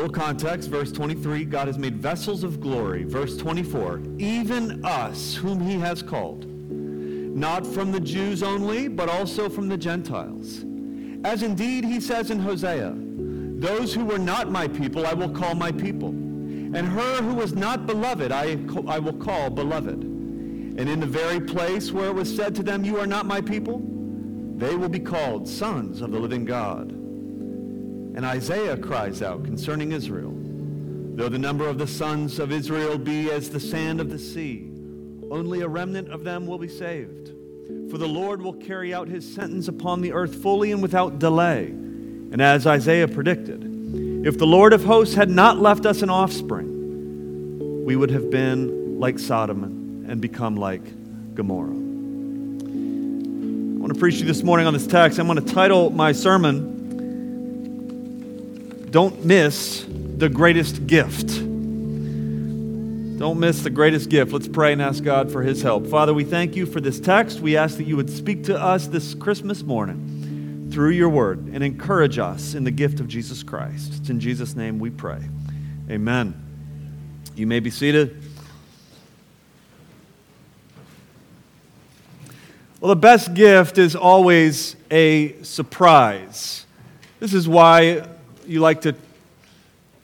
little context, verse 23 God has made vessels of glory. Verse 24 even us, whom he has called, not from the Jews only, but also from the Gentiles. As indeed he says in Hosea, those who were not my people I will call my people, and her who was not beloved I, I will call beloved. And in the very place where it was said to them, You are not my people, they will be called sons of the living God. And Isaiah cries out concerning Israel Though the number of the sons of Israel be as the sand of the sea, only a remnant of them will be saved. For the Lord will carry out his sentence upon the earth fully and without delay. And as Isaiah predicted, if the Lord of hosts had not left us an offspring, we would have been like Sodom and become like Gomorrah. I want to preach to you this morning on this text. I'm going to title my sermon, Don't Miss the Greatest Gift. Don't miss the greatest gift. Let's pray and ask God for his help. Father, we thank you for this text. We ask that you would speak to us this Christmas morning through your word and encourage us in the gift of Jesus Christ. It's in Jesus' name we pray. Amen. You may be seated. Well, the best gift is always a surprise. This is why you like to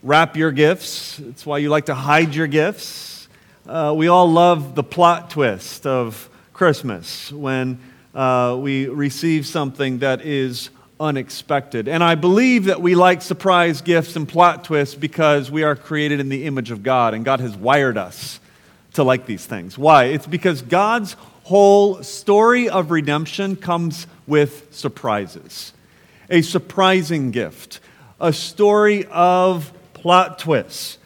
wrap your gifts, it's why you like to hide your gifts. Uh, we all love the plot twist of Christmas when uh, we receive something that is unexpected. And I believe that we like surprise gifts and plot twists because we are created in the image of God, and God has wired us to like these things. Why? It's because God's whole story of redemption comes with surprises. A surprising gift, a story of plot twists.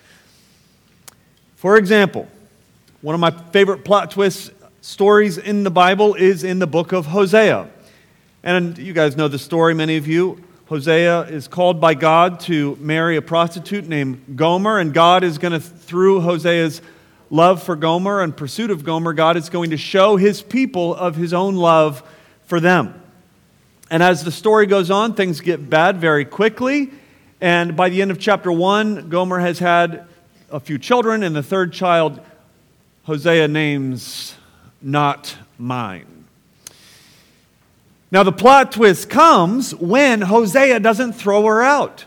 For example, one of my favorite plot twist stories in the Bible is in the book of Hosea. And you guys know the story, many of you. Hosea is called by God to marry a prostitute named Gomer, and God is going to, through Hosea's love for Gomer and pursuit of Gomer, God is going to show his people of his own love for them. And as the story goes on, things get bad very quickly. And by the end of chapter 1, Gomer has had a few children, and the third child, Hosea names not mine. Now, the plot twist comes when Hosea doesn't throw her out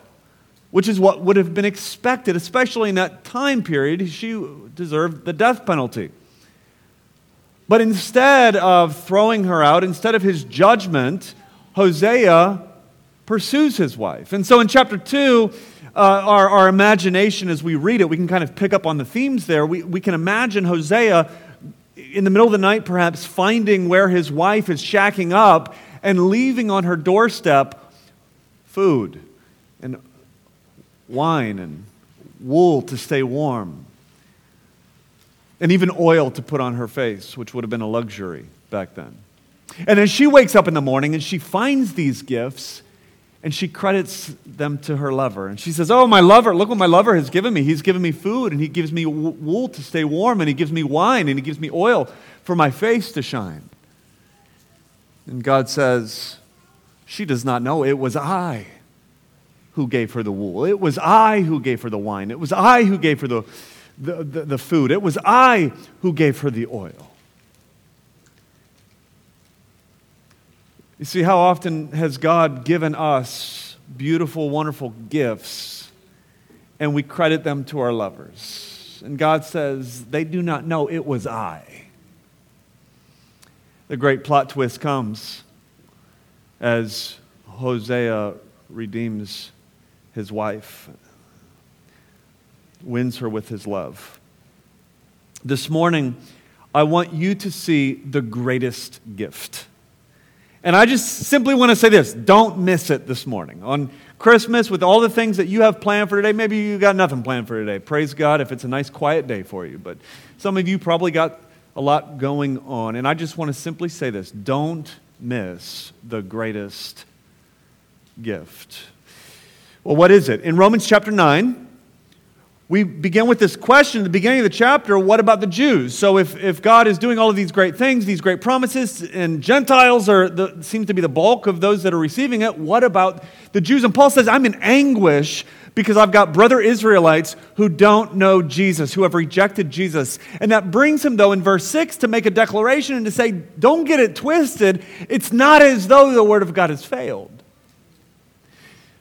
which is what would have been expected, especially in that time period. She deserved the death penalty. But instead of throwing her out, instead of his judgment, Hosea pursues his wife. And so in chapter 2, uh, our, our imagination as we read it, we can kind of pick up on the themes there. We, we can imagine Hosea in the middle of the night, perhaps finding where his wife is shacking up and leaving on her doorstep food and wine and wool to stay warm, and even oil to put on her face, which would have been a luxury back then. And then she wakes up in the morning and she finds these gifts and she credits them to her lover. And she says, Oh, my lover, look what my lover has given me. He's given me food and he gives me wool to stay warm and he gives me wine and he gives me oil for my face to shine. And God says, She does not know it was I who gave her the wool. It was I who gave her the wine. It was I who gave her the, the, the, the food. It was I who gave her the oil. You see, how often has God given us beautiful, wonderful gifts and we credit them to our lovers? And God says, they do not know it was I. The great plot twist comes as Hosea redeems his wife, wins her with his love. This morning, I want you to see the greatest gift. And I just simply want to say this don't miss it this morning. On Christmas, with all the things that you have planned for today, maybe you got nothing planned for today. Praise God if it's a nice, quiet day for you. But some of you probably got a lot going on. And I just want to simply say this don't miss the greatest gift. Well, what is it? In Romans chapter 9, we begin with this question at the beginning of the chapter what about the Jews? So, if, if God is doing all of these great things, these great promises, and Gentiles are the, seem to be the bulk of those that are receiving it, what about the Jews? And Paul says, I'm in anguish because I've got brother Israelites who don't know Jesus, who have rejected Jesus. And that brings him, though, in verse 6 to make a declaration and to say, don't get it twisted. It's not as though the word of God has failed.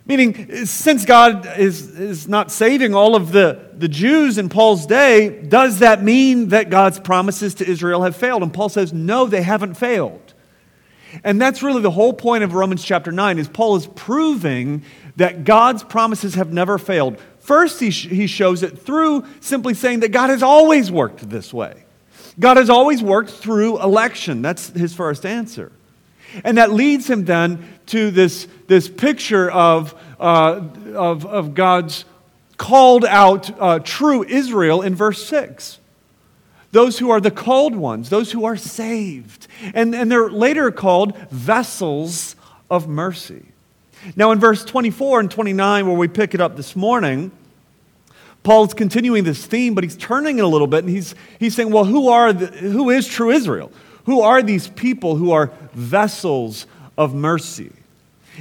Meaning, since God is, is not saving all of the, the Jews in Paul's day, does that mean that God's promises to Israel have failed? And Paul says, no, they haven't failed. And that's really the whole point of Romans chapter 9 is Paul is proving that God's promises have never failed. First, he, sh- he shows it through simply saying that God has always worked this way. God has always worked through election. That's his first answer. And that leads him then to this, this picture of, uh, of, of God's called out uh, true Israel in verse 6 those who are the called ones, those who are saved. And, and they're later called vessels of mercy. Now, in verse 24 and 29, where we pick it up this morning, Paul's continuing this theme, but he's turning it a little bit, and he's, he's saying, well, who, are the, who is true Israel? Who are these people who are vessels of mercy?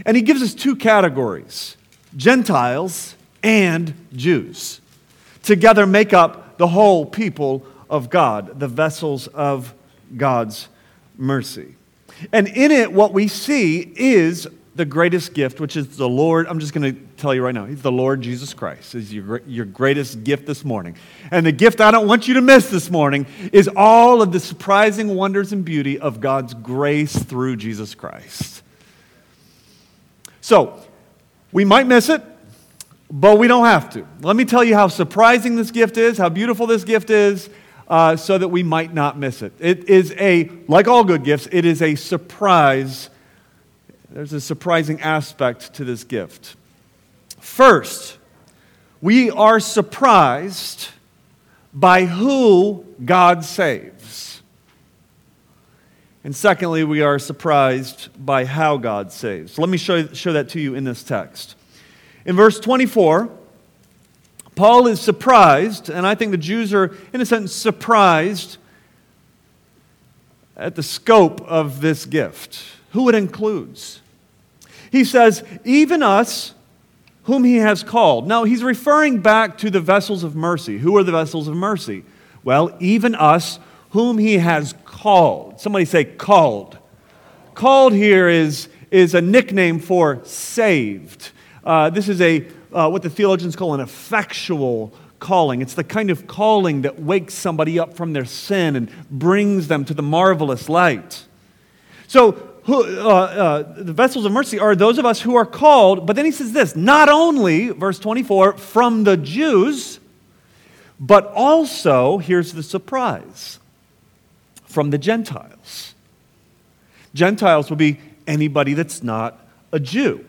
And he gives us two categories Gentiles and Jews. Together make up the whole people of God, the vessels of God's mercy. And in it, what we see is the greatest gift, which is the Lord. I'm just going to tell you right now, He's the Lord Jesus Christ, is your, your greatest gift this morning. And the gift I don't want you to miss this morning is all of the surprising wonders and beauty of God's grace through Jesus Christ. So, we might miss it, but we don't have to. Let me tell you how surprising this gift is, how beautiful this gift is, uh, so that we might not miss it. It is a, like all good gifts, it is a surprise. There's a surprising aspect to this gift. First, we are surprised by who God saves. And secondly, we are surprised by how God saves. Let me show, show that to you in this text. In verse 24, Paul is surprised, and I think the Jews are, in a sense, surprised at the scope of this gift, who it includes. He says, even us whom he has called. Now, he's referring back to the vessels of mercy. Who are the vessels of mercy? Well, even us whom he has called. Somebody say, called. Called here is, is a nickname for saved. Uh, this is a uh, what the theologians call an effectual calling. It's the kind of calling that wakes somebody up from their sin and brings them to the marvelous light. So, who, uh, uh, the vessels of mercy are those of us who are called, but then he says this not only, verse 24, from the Jews, but also, here's the surprise, from the Gentiles. Gentiles will be anybody that's not a Jew,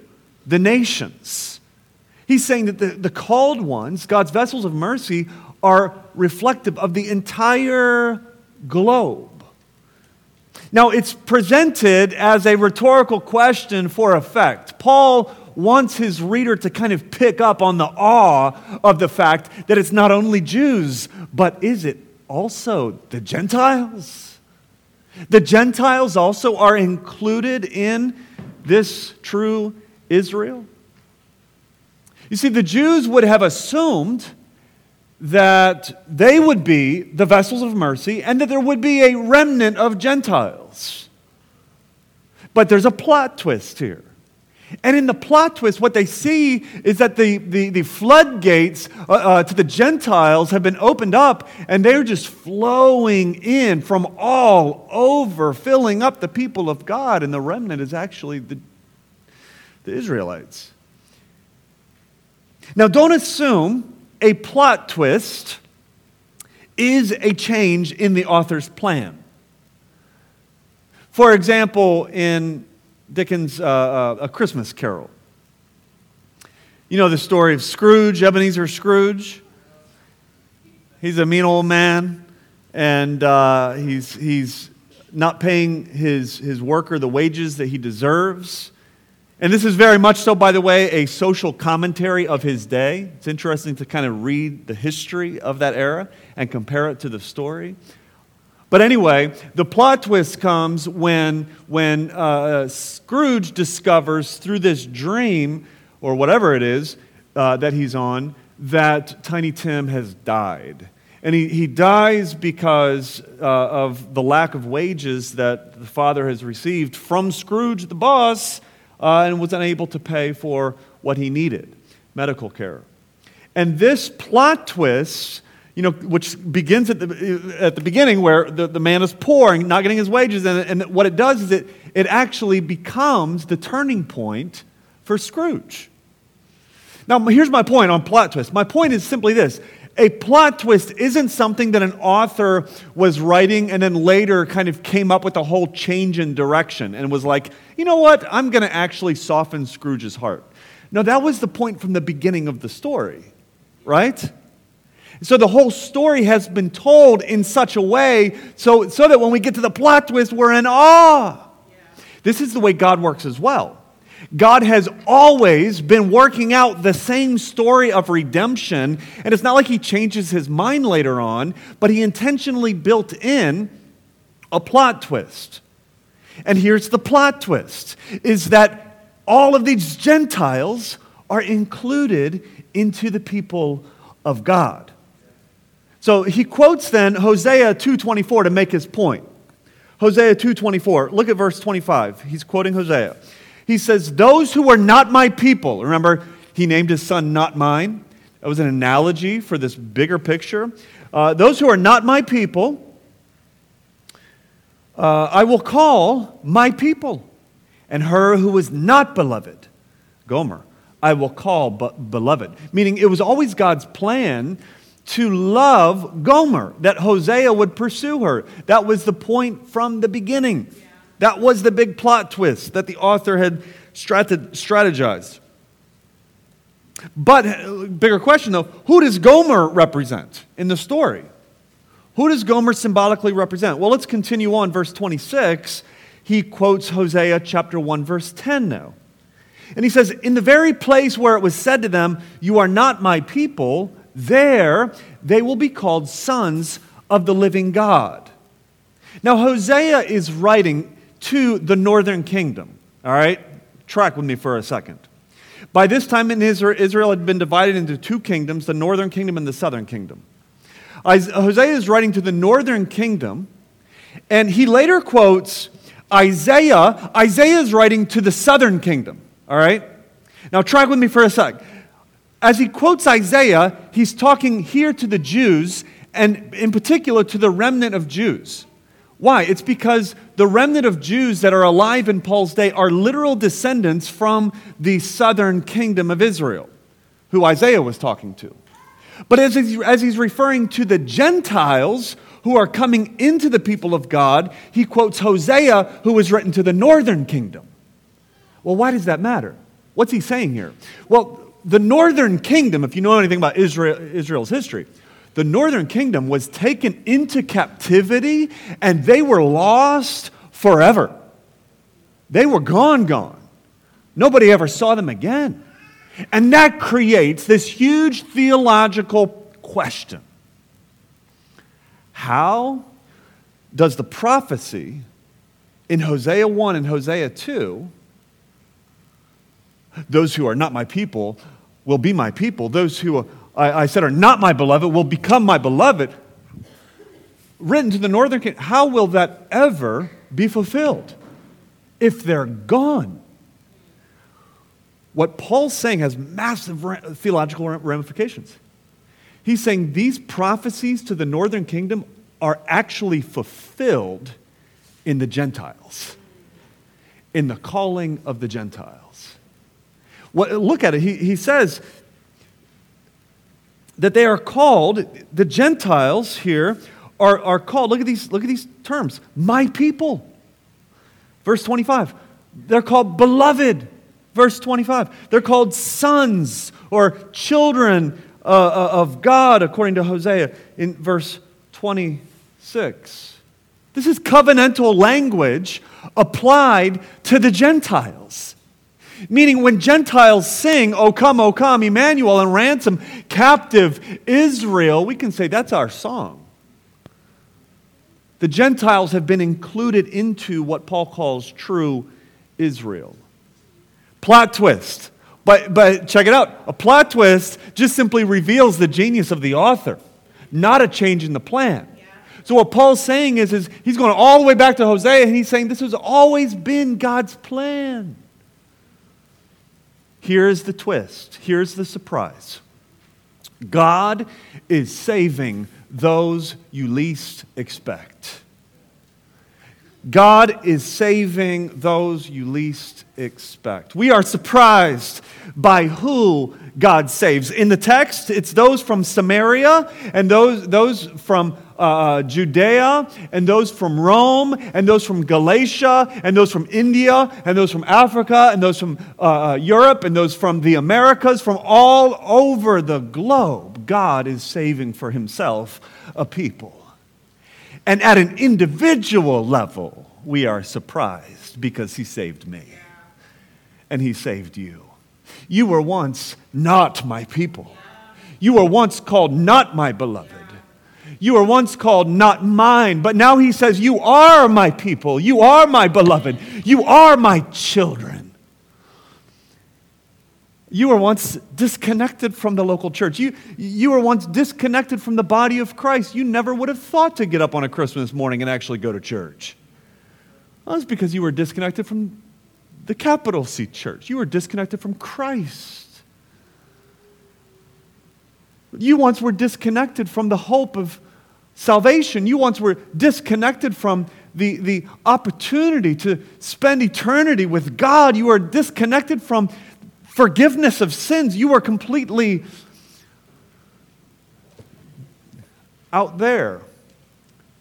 the nations. He's saying that the, the called ones, God's vessels of mercy, are reflective of the entire globe. Now, it's presented as a rhetorical question for effect. Paul wants his reader to kind of pick up on the awe of the fact that it's not only Jews, but is it also the Gentiles? The Gentiles also are included in this true Israel. You see, the Jews would have assumed that they would be the vessels of mercy and that there would be a remnant of Gentiles. But there's a plot twist here. And in the plot twist, what they see is that the, the, the floodgates uh, uh, to the Gentiles have been opened up and they're just flowing in from all over, filling up the people of God. And the remnant is actually the, the Israelites. Now, don't assume a plot twist is a change in the author's plan. For example, in Dickens' uh, uh, A Christmas Carol, you know the story of Scrooge, Ebenezer Scrooge? He's a mean old man, and uh, he's, he's not paying his, his worker the wages that he deserves. And this is very much so, by the way, a social commentary of his day. It's interesting to kind of read the history of that era and compare it to the story. But anyway, the plot twist comes when, when uh, Scrooge discovers through this dream, or whatever it is, uh, that he's on that Tiny Tim has died. And he, he dies because uh, of the lack of wages that the father has received from Scrooge, the boss, uh, and was unable to pay for what he needed medical care. And this plot twist, you know, which begins at the, at the beginning where the, the man is poor and not getting his wages, and, and what it does is it, it actually becomes the turning point for Scrooge. Now, here's my point on plot twist. My point is simply this a plot twist isn't something that an author was writing and then later kind of came up with a whole change in direction and was like, you know what, I'm going to actually soften Scrooge's heart. No, that was the point from the beginning of the story, right? So the whole story has been told in such a way so, so that when we get to the plot twist, we're in awe. Yeah. This is the way God works as well. God has always been working out the same story of redemption, and it's not like he changes his mind later on, but he intentionally built in a plot twist. And here's the plot twist is that all of these Gentiles are included into the people of God. So he quotes then Hosea 2:24 to make his point. Hosea 2:24. Look at verse 25. He's quoting Hosea. He says, Those who are not my people, remember, he named his son not mine. That was an analogy for this bigger picture. Uh, those who are not my people, uh, I will call my people. And her who is not beloved, Gomer, I will call but beloved. Meaning it was always God's plan to love Gomer, that Hosea would pursue her. That was the point from the beginning. That was the big plot twist that the author had strategized. But, bigger question though, who does Gomer represent in the story? Who does Gomer symbolically represent? Well, let's continue on, verse 26. He quotes Hosea chapter 1, verse 10 now. And he says, In the very place where it was said to them, You are not my people, there they will be called sons of the living God. Now, Hosea is writing to the northern kingdom. All right? Track with me for a second. By this time in Israel, Israel had been divided into two kingdoms the northern kingdom and the southern kingdom. Hosea is writing to the northern kingdom, and he later quotes Isaiah. Isaiah is writing to the southern kingdom. All right? Now, track with me for a sec. As he quotes Isaiah, he's talking here to the Jews, and in particular to the remnant of Jews. Why? It's because the remnant of Jews that are alive in Paul's day are literal descendants from the southern kingdom of Israel, who Isaiah was talking to. But as he's, as he's referring to the Gentiles who are coming into the people of God, he quotes Hosea, who was written to the northern kingdom. Well, why does that matter? What's he saying here? Well, the northern kingdom, if you know anything about Israel, Israel's history, the northern kingdom was taken into captivity and they were lost forever. They were gone, gone. Nobody ever saw them again. And that creates this huge theological question How does the prophecy in Hosea 1 and Hosea 2, those who are not my people will be my people, those who I, I said are not my beloved will become my beloved, written to the northern kingdom, how will that ever be fulfilled if they're gone? What Paul's saying has massive theological ramifications. He's saying these prophecies to the northern kingdom are actually fulfilled in the Gentiles, in the calling of the Gentiles. What, look at it. He, he says that they are called, the Gentiles here are, are called, look at, these, look at these terms, my people. Verse 25, they're called beloved. Verse 25, they're called sons or children uh, uh of God, according to Hosea in verse 26. This is covenantal language applied to the Gentiles. Meaning, when Gentiles sing, O come, O come, Emmanuel, and ransom captive Israel, we can say that's our song. The Gentiles have been included into what Paul calls true Israel. Plot twist. But, but check it out a plot twist just simply reveals the genius of the author, not a change in the plan. So, what Paul's saying is, is he's going all the way back to Hosea, and he's saying this has always been God's plan. Here's the twist. Here's the surprise God is saving those you least expect. God is saving those you least expect. We are surprised by who God saves. In the text, it's those from Samaria and those, those from uh, uh, Judea and those from Rome and those from Galatia and those from India and those from Africa and those from uh, uh, Europe and those from the Americas, from all over the globe. God is saving for himself a people. And at an individual level, we are surprised because he saved me and he saved you. You were once not my people. You were once called not my beloved. You were once called not mine, but now he says, You are my people. You are my beloved. You are my children. You were once disconnected from the local church. You, you were once disconnected from the body of Christ. You never would have thought to get up on a Christmas morning and actually go to church. Well, that's because you were disconnected from the capital C church. You were disconnected from Christ. You once were disconnected from the hope of salvation. You once were disconnected from the, the opportunity to spend eternity with God. You are disconnected from forgiveness of sins. You were completely out there.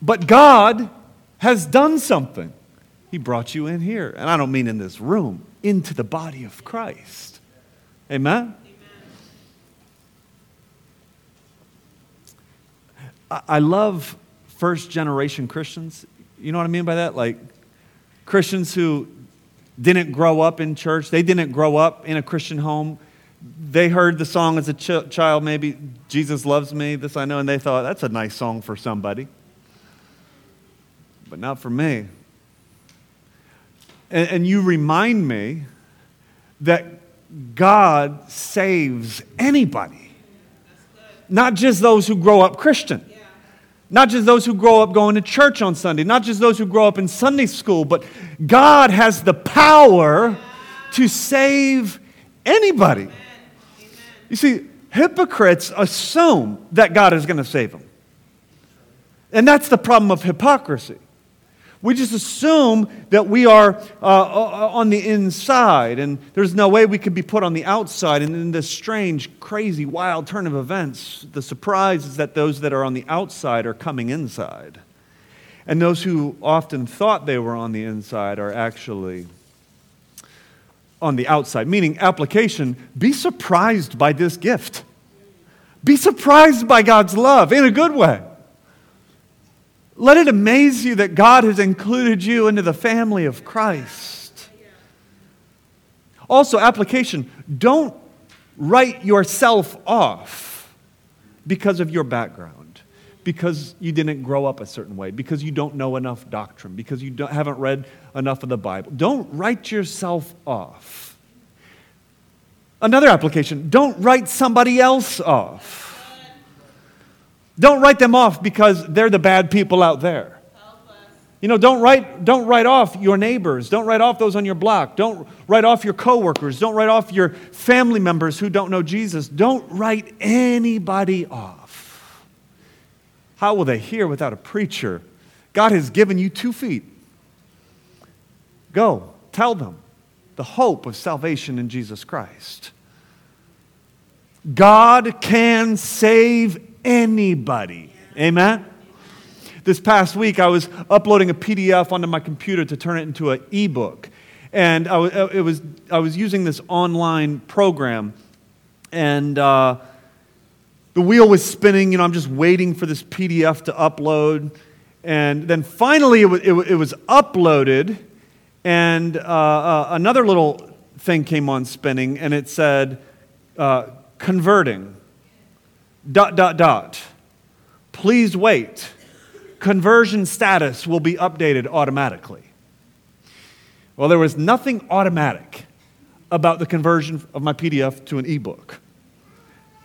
But God has done something. He brought you in here. And I don't mean in this room, into the body of Christ. Amen? I love first generation Christians. You know what I mean by that? Like Christians who didn't grow up in church, they didn't grow up in a Christian home. They heard the song as a ch- child, maybe, Jesus loves me, this I know, and they thought, that's a nice song for somebody. But not for me. And, and you remind me that God saves anybody, not just those who grow up Christian. Not just those who grow up going to church on Sunday, not just those who grow up in Sunday school, but God has the power to save anybody. You see, hypocrites assume that God is going to save them. And that's the problem of hypocrisy. We just assume that we are uh, uh, on the inside, and there's no way we could be put on the outside. And in this strange, crazy, wild turn of events, the surprise is that those that are on the outside are coming inside. And those who often thought they were on the inside are actually on the outside. Meaning, application, be surprised by this gift. Be surprised by God's love in a good way. Let it amaze you that God has included you into the family of Christ. Also, application don't write yourself off because of your background, because you didn't grow up a certain way, because you don't know enough doctrine, because you haven't read enough of the Bible. Don't write yourself off. Another application don't write somebody else off. Don't write them off because they're the bad people out there. You know, don't write, don't write off your neighbors. Don't write off those on your block. Don't write off your coworkers. Don't write off your family members who don't know Jesus. Don't write anybody off. How will they hear without a preacher? God has given you two feet. Go, tell them the hope of salvation in Jesus Christ. God can save anybody. Amen? This past week, I was uploading a PDF onto my computer to turn it into an ebook. And I was, uh, it was, I was using this online program, and uh, the wheel was spinning. You know, I'm just waiting for this PDF to upload. And then finally, it was, it, it was uploaded, and uh, uh, another little thing came on spinning, and it said, uh, converting dot, dot, dot. Please wait. Conversion status will be updated automatically. Well, there was nothing automatic about the conversion of my PDF to an ebook.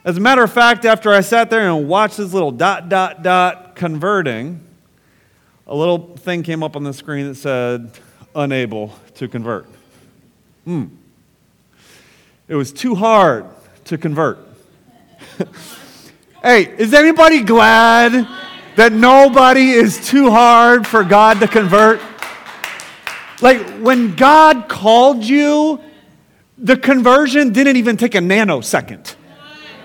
As a matter of fact, after I sat there and watched this little dot, dot, dot converting, a little thing came up on the screen that said, unable to convert. Hmm. It was too hard to convert. hey, is anybody glad that nobody is too hard for God to convert? Like when God called you, the conversion didn't even take a nanosecond.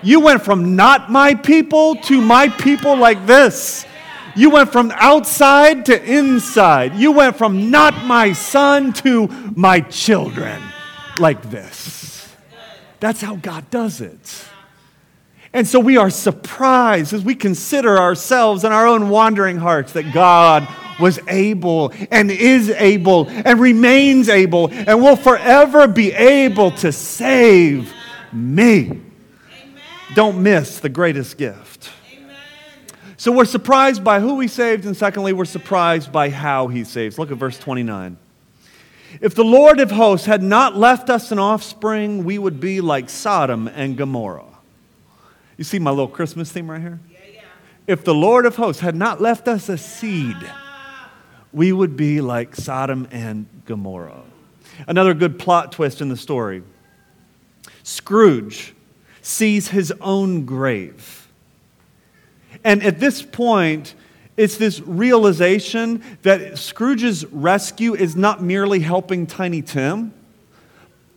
You went from not my people to my people like this. You went from outside to inside. You went from not my son to my children like this. That's how God does it. And so we are surprised as we consider ourselves and our own wandering hearts that God was able and is able and remains able and will forever be able to save me. Amen. Don't miss the greatest gift. Amen. So we're surprised by who he saved, and secondly, we're surprised by how he saves. Look at verse 29. If the Lord of hosts had not left us an offspring, we would be like Sodom and Gomorrah. You see my little Christmas theme right here? Yeah, yeah. If the Lord of hosts had not left us a seed, we would be like Sodom and Gomorrah. Another good plot twist in the story Scrooge sees his own grave. And at this point, it's this realization that Scrooge's rescue is not merely helping Tiny Tim,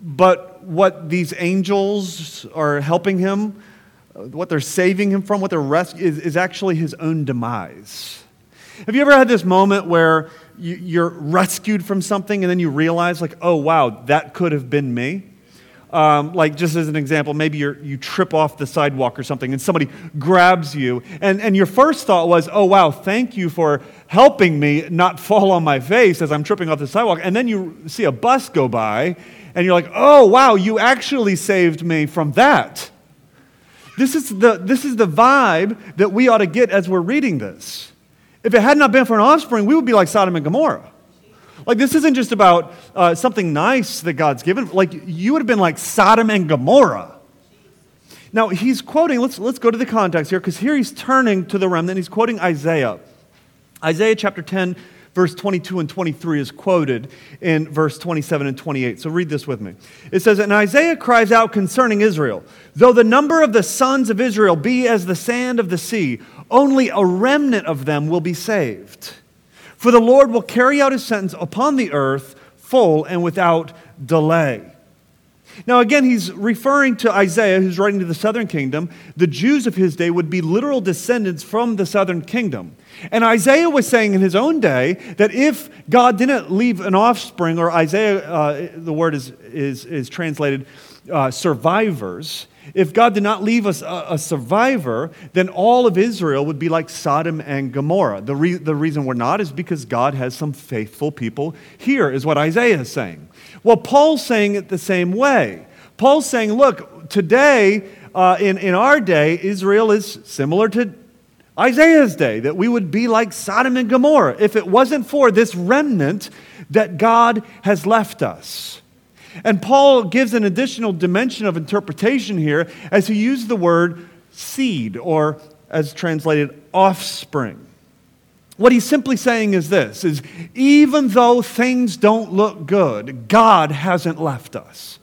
but what these angels are helping him, what they're saving him from, what they're rescuing, is, is actually his own demise. Have you ever had this moment where you're rescued from something and then you realize, like, oh, wow, that could have been me? Um, like, just as an example, maybe you you trip off the sidewalk or something and somebody grabs you. And, and your first thought was, oh, wow, thank you for helping me not fall on my face as I'm tripping off the sidewalk. And then you see a bus go by and you're like, oh, wow, you actually saved me from that. This is the, this is the vibe that we ought to get as we're reading this. If it had not been for an offspring, we would be like Sodom and Gomorrah. Like, this isn't just about uh, something nice that God's given. Like, you would have been like Sodom and Gomorrah. Now, he's quoting, let's, let's go to the context here, because here he's turning to the remnant. He's quoting Isaiah. Isaiah chapter 10, verse 22 and 23 is quoted in verse 27 and 28. So read this with me. It says, And Isaiah cries out concerning Israel, though the number of the sons of Israel be as the sand of the sea, only a remnant of them will be saved. For the Lord will carry out his sentence upon the earth full and without delay. Now, again, he's referring to Isaiah, who's writing to the southern kingdom. The Jews of his day would be literal descendants from the southern kingdom. And Isaiah was saying in his own day that if God didn't leave an offspring, or Isaiah, uh, the word is, is, is translated uh, survivors, if God did not leave us a, a, survivor, then all of Israel would be like Sodom and Gomorrah. The, re- the reason we're not is because God has some faithful people here, is what Isaiah is saying. Well, Paul's saying it the same way. Paul's saying, look, today, uh, in, in our day, Israel is similar to Isaiah's day, that we would be like Sodom and Gomorrah if it wasn't for this remnant that God has left us. And Paul gives an additional dimension of interpretation here as he uses the word seed, or as translated, offspring. What he's simply saying is this is even though things don't look good, God hasn't left us.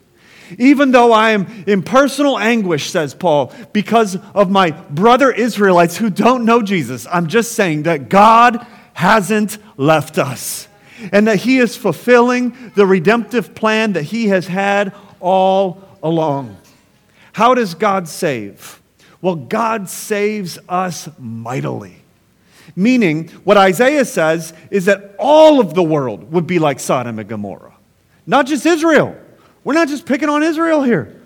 Even though I am in personal anguish, says Paul, because of my brother Israelites who don't know Jesus, I'm just saying that God hasn't left us and that He is fulfilling the redemptive plan that He has had all along. How does God save? Well, God saves us mightily. Meaning, what Isaiah says is that all of the world would be like Sodom and Gomorrah. Not just Israel. We're not just picking on Israel here.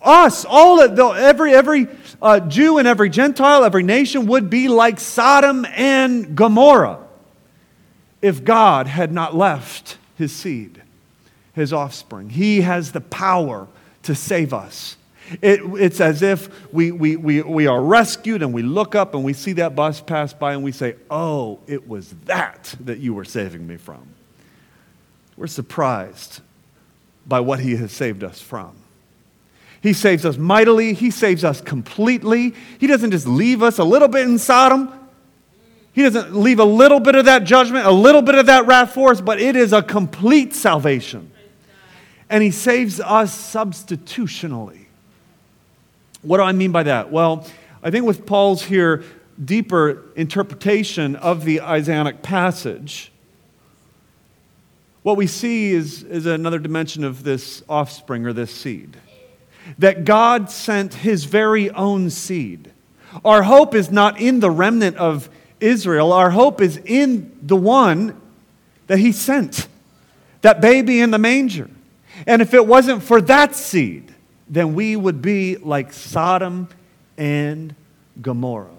Us, all the, every, every uh, Jew and every Gentile, every nation would be like Sodom and Gomorrah if God had not left his seed, his offspring. He has the power to save us. It, it's as if we, we, we, we are rescued and we look up and we see that bus pass by and we say, Oh, it was that that you were saving me from. We're surprised by what he has saved us from. He saves us mightily, he saves us completely. He doesn't just leave us a little bit in Sodom. He doesn't leave a little bit of that judgment, a little bit of that wrath for us, but it is a complete salvation. And he saves us substitutionally. What do I mean by that? Well, I think with Paul's here deeper interpretation of the Isaiah passage, what we see is, is another dimension of this offspring or this seed. That God sent his very own seed. Our hope is not in the remnant of Israel, our hope is in the one that he sent, that baby in the manger. And if it wasn't for that seed, then we would be like Sodom and Gomorrah.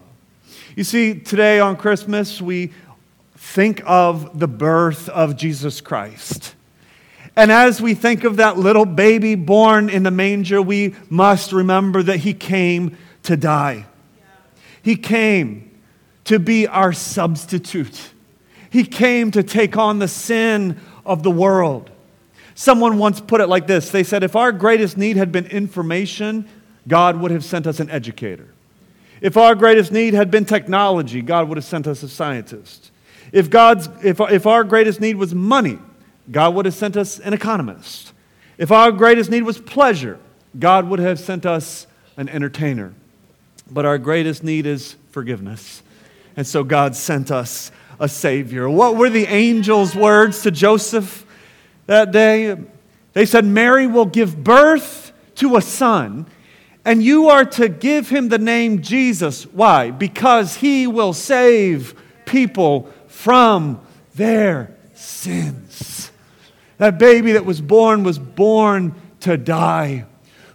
You see, today on Christmas, we think of the birth of Jesus Christ. And as we think of that little baby born in the manger, we must remember that he came to die. He came to be our substitute. He came to take on the sin of the world. Someone once put it like this they said, If our greatest need had been information, God would have sent us an educator. If our greatest need had been technology, God would have sent us a scientist. If, God's, if, if our greatest need was money, God would have sent us an economist. If our greatest need was pleasure, God would have sent us an entertainer. But our greatest need is forgiveness. And so God sent us a Savior. What were the angel's words to Joseph? that day. They said, Mary will give birth to a son, and you are to give him the name Jesus. Why? Because he will save people from their sins. That baby that was born was born to die,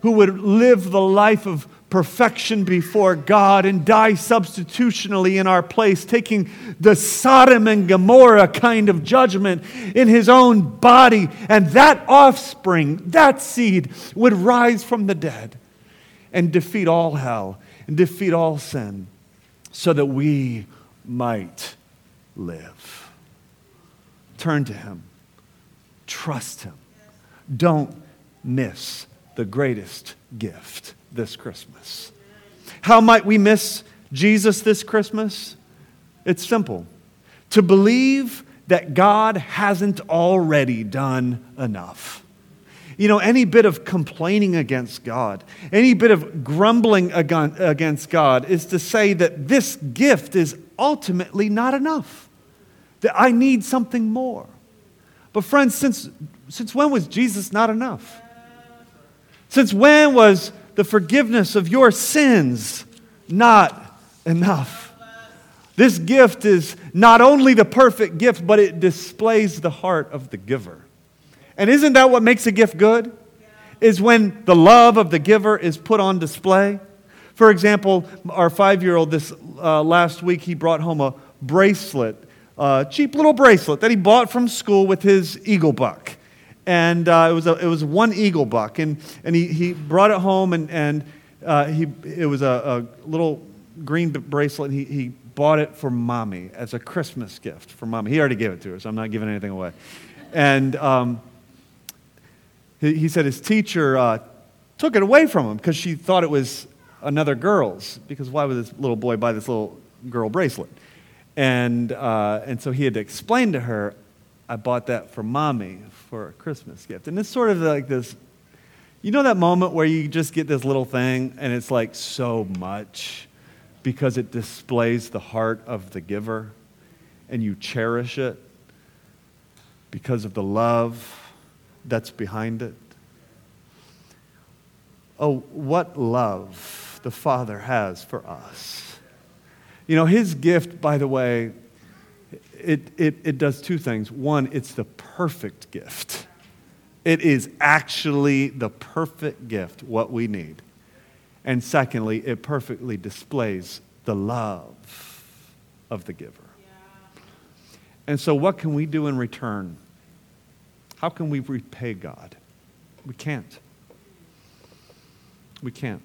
who would live the life of perfection before God and die substitutionally in our place, taking the Sodom and Gomorrah kind of judgment in his own body. And that offspring, that seed, would rise from the dead and defeat all hell and defeat all sin so that we might live. Turn to him, trust him. Don't miss the greatest gift this Christmas. How might we miss Jesus this Christmas? It's simple to believe that God hasn't already done enough. You know, any bit of complaining against God, any bit of grumbling against God is to say that this gift is ultimately not enough, that I need something more. But, friends, since, since when was Jesus not enough? Since when was the forgiveness of your sins not enough. This gift is not only the perfect gift, but it displays the heart of the giver. And isn't that what makes a gift good? Is when the love of the giver is put on display. For example, our five year old this uh, last week, he brought home a bracelet, a cheap little bracelet that he bought from school with his eagle buck and uh, it, was a, it was one eagle buck. And, and he, he brought it home, and, and uh, he, it was a, a little green bracelet. He, he bought it for mommy as a Christmas gift for mommy. He already gave it to her, so I'm not giving anything away. And um, he, he, said his teacher uh, took it away from him because she thought it was another girl's. Because why would this little boy buy this little girl bracelet? And, uh, and so he had to explain to her, I bought that for mommy for a Christmas gift. And it's sort of like this you know that moment where you just get this little thing and it's like so much because it displays the heart of the giver and you cherish it because of the love that's behind it? Oh, what love the Father has for us. You know, his gift, by the way, it, it, it does two things. One, it's the perfect gift. It is actually the perfect gift, what we need. And secondly, it perfectly displays the love of the giver. And so, what can we do in return? How can we repay God? We can't. We can't.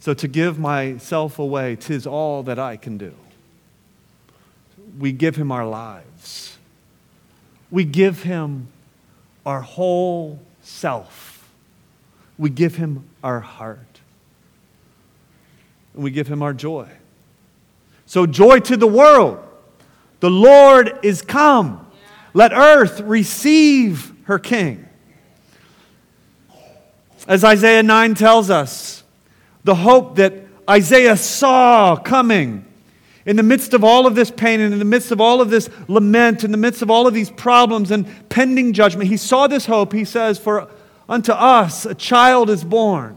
So, to give myself away, tis all that I can do we give him our lives. We give him our whole self. We give him our heart. And we give him our joy. So, joy to the world. The Lord is come. Let earth receive her king. As Isaiah 9 tells us, the hope that Isaiah saw coming in the midst of all of this pain and in the midst of all of this lament, in the midst of all of these problems and pending judgment, he saw this hope. He says, For unto us a child is born,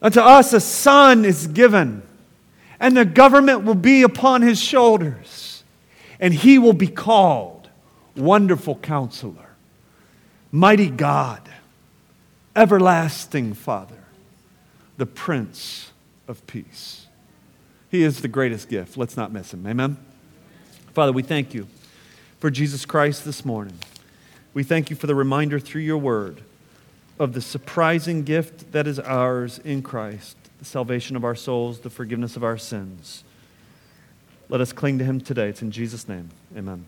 unto us a son is given, and the government will be upon his shoulders, and he will be called Wonderful Counselor, Mighty God, Everlasting Father, the Prince of Peace. He is the greatest gift. Let's not miss him. Amen. Father, we thank you for Jesus Christ this morning. We thank you for the reminder through your word of the surprising gift that is ours in Christ the salvation of our souls, the forgiveness of our sins. Let us cling to him today. It's in Jesus' name. Amen.